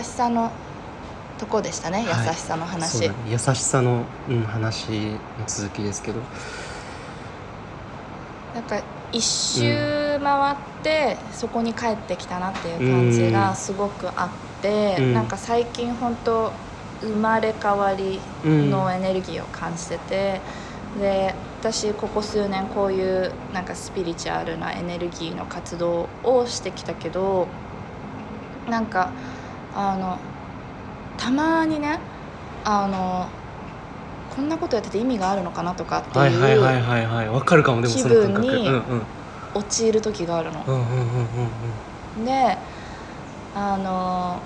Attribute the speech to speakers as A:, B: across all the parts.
A: 優しさのとこでしたね、
B: はい。
A: 優しさの
B: そう
A: 話、
B: だね。優しさの、うん、話の続きですけど。
A: なんか一周回ってそこに帰ってきたなっていう感じがすごくあって、
B: うん。
A: なんか最近本当生まれ変わりのエネルギーを感じてて、で私ここ数年こういうなんかスピリチュアルなエネルギーの活動をしてきたけどなんかあのたまにねあのこんなことやってて意味があるのかなとかって
B: はいはいはいはいはい。わかるかもでもその感覚。
A: 気分に
B: うんうん。
A: 陥る時があるの。
B: うんうんうんうんうん。
A: であの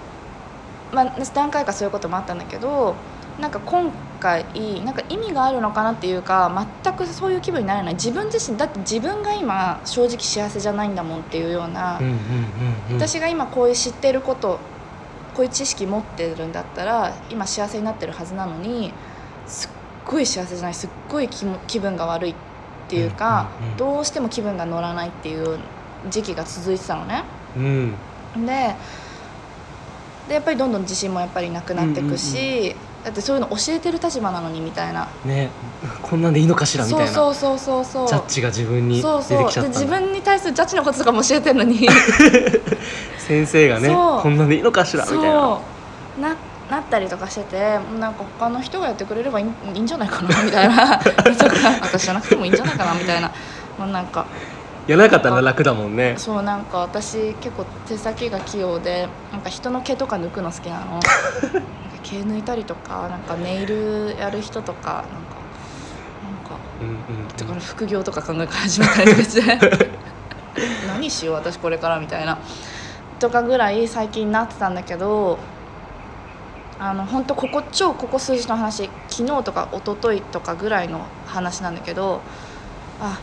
A: まあ何回かそういうこともあったんだけどなんか今回なんか意味があるのかなっていうか全くそういう気分にならない。自分自身だって自分が今正直幸せじゃないんだもんっていうような、
B: うんうんうんうん。
A: 私が今こういう知ってることこういう知識持ってるんだったら今幸せになってるはずなのにすっごい幸せじゃないすっごい気分が悪いっていうか、
B: うんうんうん
A: どうしても気分が乗らないっていう時期が続いてたのね。
B: うん。
A: ででやっぱりどんどん自信もやっぱりなくなっていくし、だってそういうの教えてる立場なのにみたいな。
B: ねこんなんでいいのかしらみたいな
A: そうそうそうそうそう。
B: ジャッジが自分に
A: そう
B: 出て
A: そう。で
B: きちゃったんだ。
A: 自分に対するジャッジのこととかも教えてるのに。
B: 先生がねこんなんでいいのかしらみたいな。
A: そう。ななったりとかしててなんか他の人がやってくれればいいいいんじゃないかなみたいな。私じゃなくてもいいんじゃないかなみたいな、まあ、なんか。
B: やらなかったら楽だもんね。
A: そうなんか私結構手先が器用でなんか人の毛とか抜くの好きなの 毛抜いたりとかなんかネイルやる人とかなんかなんか
B: うんうん
A: だから副業とか考え始めたりして。何しよう私これからみたいな。とかぐらい最近なってたんだけどあの本当ここ超ここ数字の話昨日とか一昨日とかぐらいの話なんだけどあ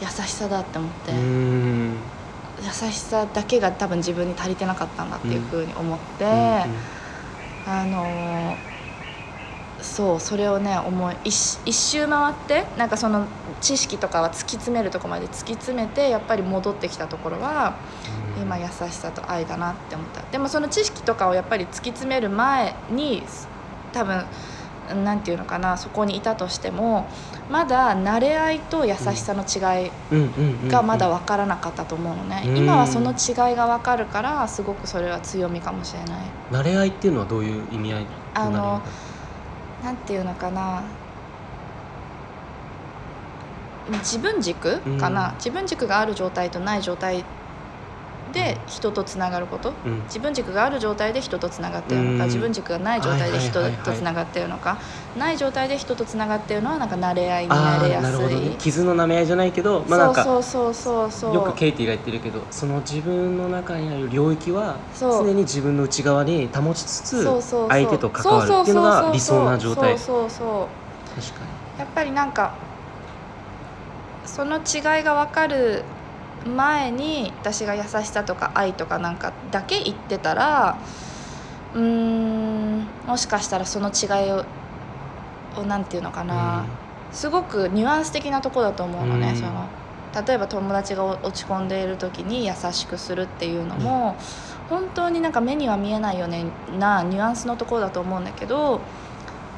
A: 優しさだって思って、優しさだけが多分自分に足りてなかったんだっていうふうに思って、
B: うんうん
A: あのーそうそれをね思い一一周回ってなんかその知識とかは突き詰めるところまで突き詰めてやっぱり戻ってきたところは今優しさと愛だなって思った。でもその知識とかをやっぱり突き詰める前に多分なんていうのかなそこにいたとしてもまだ慣れ合いと優しさの違いがまだ分からなかったと思うのね、
B: うん。
A: 今はその違いが分かるからすごくそれは強みかもしれない。
B: 慣れ合いっていうのはどういう意味合い
A: あのなんていうのかな。自分軸かな、
B: うん。
A: 自分軸がある状態とない状態で人とつながること。
B: うん。
A: 自分軸がある状態で人とつながっているのか、
B: うん。
A: 自分軸がない状態で人とつながっているのか、ない状態で人とつながっているのはなんか。慣れ合いにな
B: あ
A: れやす
B: あなるほどね。
A: い
B: 傷の舐め合いじゃないけどまあなんか
A: そうそうそうそう
B: よくケイティが言ってるけどその自分の中にある領域は常に自分の内側に保ちつつ
A: そうそうそう。
B: 相手と関わるっていうのが理想な状態。
A: そうそうそう
B: 確か
A: やっぱりなんかその違いが分かる前に私が優しさとか愛とかなんかだけ言ってたらうーんもしかしたらその違いををなんていうのか
B: に
A: な、すごくニュアンス的なとこだと思うのね、
B: うん。
A: その例えば友達が落ち込んでいる時に優しくするっていうのも、本当になんか目には見えないよねなニュアンスのところだと思うんだけど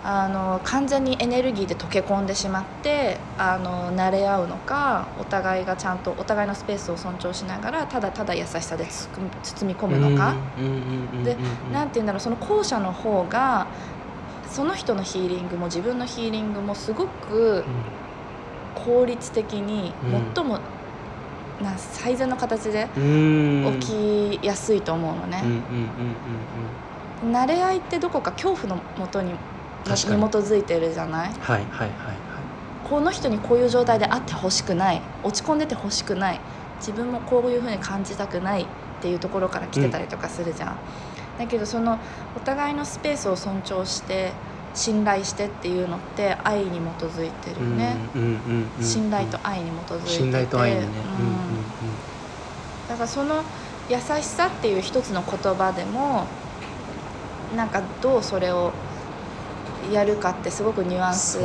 A: あの完全にエネルギーで溶け込んでしまってあの慣れ合うのかお互いがちゃんとお互いのスペースを尊重しながらただただ優しさで包み込むのか。でなんて言うんだろうその後者の方がその人のヒーリングも自分のヒーリングもすごく効率的に
B: うん。
A: 最も、な最善の形で起きやすいと思うのね。慣れ合いってどこか恐怖のもとにに基づいてるじゃない？
B: はいはいはいはい。
A: この人にこういう状態であってほしくない落ち込んでてほしくない自分もこういうふうに感じたくないっていうところから来てたりとかするじゃん、だけどそのお互いのスペースを尊重して信頼してっていうのって愛に基づいてるよね、
B: うんうんうんうん
A: 信頼と愛に基づいてて。
B: 信頼と愛にね、
A: うん
B: うんうん。
A: だからその優しさっていう一つの言葉でもなんかどうそれをやるかってすごくニュアンス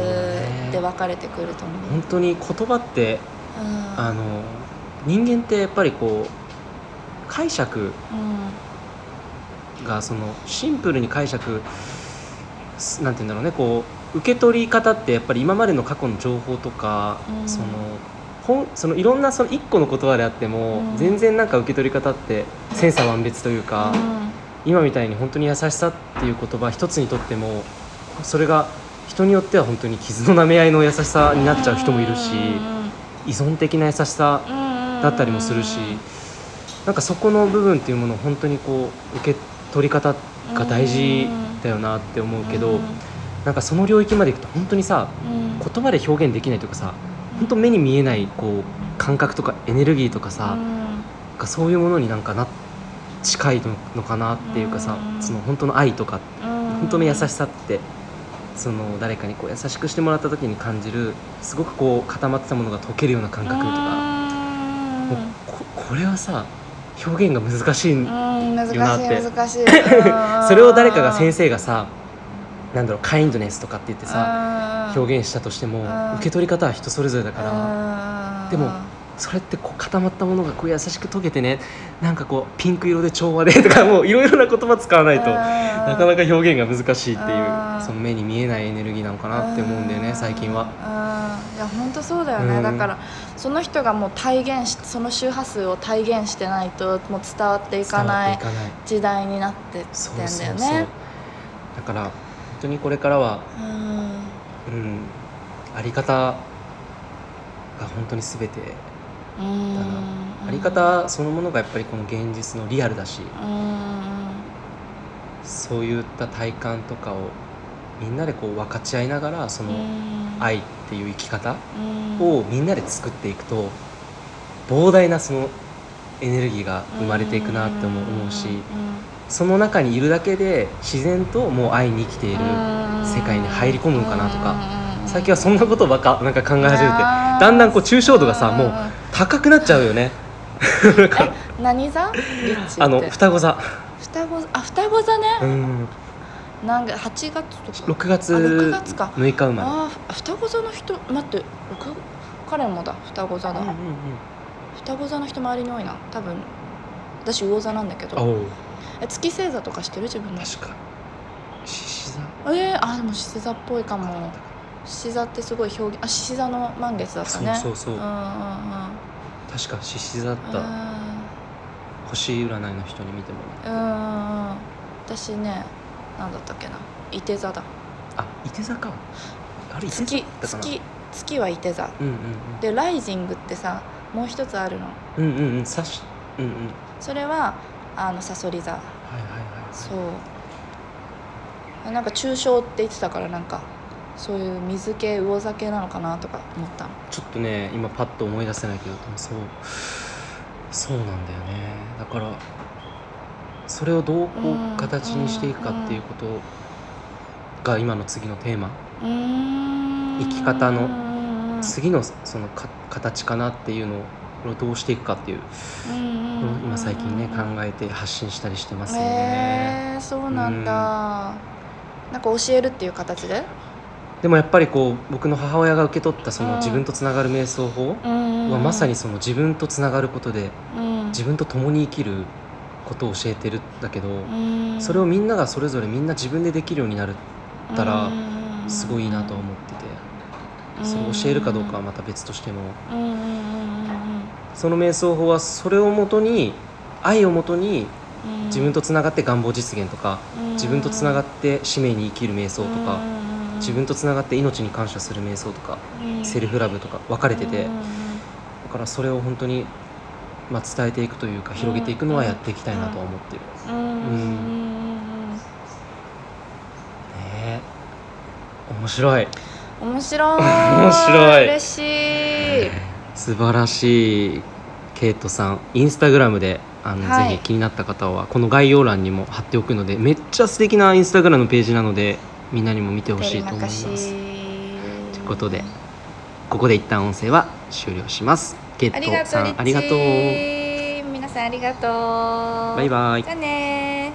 A: で分かれてくると思う。
B: 本当に言葉って
A: うん。
B: あの人間ってやっぱりこう解釈
A: うん
B: がそのシンプルに解釈すなんて言うんだろうねこう受け取り方ってやっぱり今までの過去の情報とか、
A: うん。
B: そのほんそのいろんなその一個の言葉であっても、
A: うん。
B: 全然なんか受け取り方って千差万別というか、今みたいに本当に優しさっていう言葉一つにとってもそれが人によっては本当に傷の舐め合いの優しさになっちゃう人もいるし、依存的な優しさだったりもするし、なんかそこの部分っていうものを本当にこう受け取り方が大事だよなって思うけど、なんかその領域までいくと本当にさ言葉で表現できないというかさ本当目に見えないこう感覚とかエネルギーとかさ、かそういうものになんかな近いのかなっていうかさ、
A: うん。
B: その本当の愛とか本当の優しさってその誰かにこう優しくしてもらった時に感じるすごくこう固まってたものが溶けるような感覚とか、もうここれはさ表現が難しい、よなって。
A: 難しい。
B: それを誰かが先生がさなんだろうカインドネスとかって言ってさ
A: さ
B: 表現したとしても
A: うん。
B: 受け取り方は人それぞれだから。
A: ら
B: でもそれってこう固まったものがこう優しく溶けてねなんかこうピンク色で調和でとかもういろいろな言葉使わないとな
A: な
B: かなか表現が難しいっていう。
A: うん
B: その目に見えないエネルギーなのかなって思うんだよね最近は。
A: うんいや本当そうだよね、
B: うん。
A: だからその人がもう体現しその周波数を体現してないともう伝わっていかない時代になってってん
B: そう
A: だよ
B: そうそう
A: ね
B: だから本当にこれからは
A: うん。
B: うん。あり方が本当に全て
A: うん
B: だな。あり方そのものがやっぱりこの現実のリアルだし
A: うん。
B: そういった体感とかをみんなでこう分かち合いながらその
A: うん。
B: 愛っていう生き方
A: うん。
B: をみんなで作っていくと膨大なそのエネルギーが生まれていくなって思うしその中にいるだけで自然ともう愛に生きている世界に入り込むのかなとか最近はそんなことばっかなんか考え始めてだんだんこう抽象度がさもう高くなっちゃうよね。
A: 何座？
B: あの双子座。
A: 双子あ双子座ね、
B: うん
A: なんか8月とか
B: ？6月
A: あ6月か。
B: 6日生まれ。
A: ああ双子座の人待って僕彼もだ双子座だ、
B: うんうんうん。
A: 双子座の人周りに多いな。多分私魚座なんだけど。え月星座とか知ってる？自分の。
B: 確か獅子座？
A: えー、あでも獅子座っぽいかも。獅子座ってすごい表現あ獅子座の満月だったね。
B: そうそうそう。
A: うんうんうん。
B: 確か獅子座だった。星占いの人に見てもらう
A: うんうんうん。私ねなんだったっけな？伊手座だ。
B: あ伊手座か。あれ伊手座
A: 月
B: かな？
A: 月月は伊手座。
B: うんうん
A: でライジングってさもう一つあるの。
B: うんうんうんうんさしうんうん。
A: それはあのサソリ座。
B: はいはいはい
A: そう。なんか抽象って言ってたからなんかそういう水系魚座系なのかなとか思ったの。
B: ちょっとね今パッと思い出せないけどでもそうそうなんだよね。だからそれをどうこ
A: うん
B: う形にしていくかっていうことが今の次のテーマ。生き方の
A: うん
B: 次のそのか形かなっていうのをどうしていくかっていうのを今最近ね考えて発信したりしてますね。
A: へえー、そうなんだ。なんか教えるっていう形で？
B: でもやっぱりこう僕の母親が受け取ったそ
A: うん。
B: の自分とつながる瞑想法はまさにその自分とつながることで自分と共に生きることを教えてるんだけどそれをみんながそれぞれみんな自分でできるようになるったらすごいいいなとは思っててそれを教えるかどうかはまた別としても。その瞑想法はそれをもとに愛をもとに自分とつながって願望実現とか自分とつながって使命に生きる瞑想とか自分とつながって命に感謝する瞑想とかセルフラブとか分かれてて。だからそれを本当にまあ伝えていくというか広げていくのはやっていきたいなとは思ってる。ねえ面白い
A: 面白い
B: 面白い
A: 嬉しい
B: 素晴らしいケイトさん。インスタグラムであの、
A: はい
B: ぜひ気になった方はこの概要欄にも貼っておくのでめっちゃ素敵なインスタグラムのページなのでみん。なにも見てほしいと思います。ということでここで一旦音声は終了します。ケイ
A: ありがとう
B: トさんありがとう。
A: 皆さんありがとう。
B: バイバイ。
A: じゃあね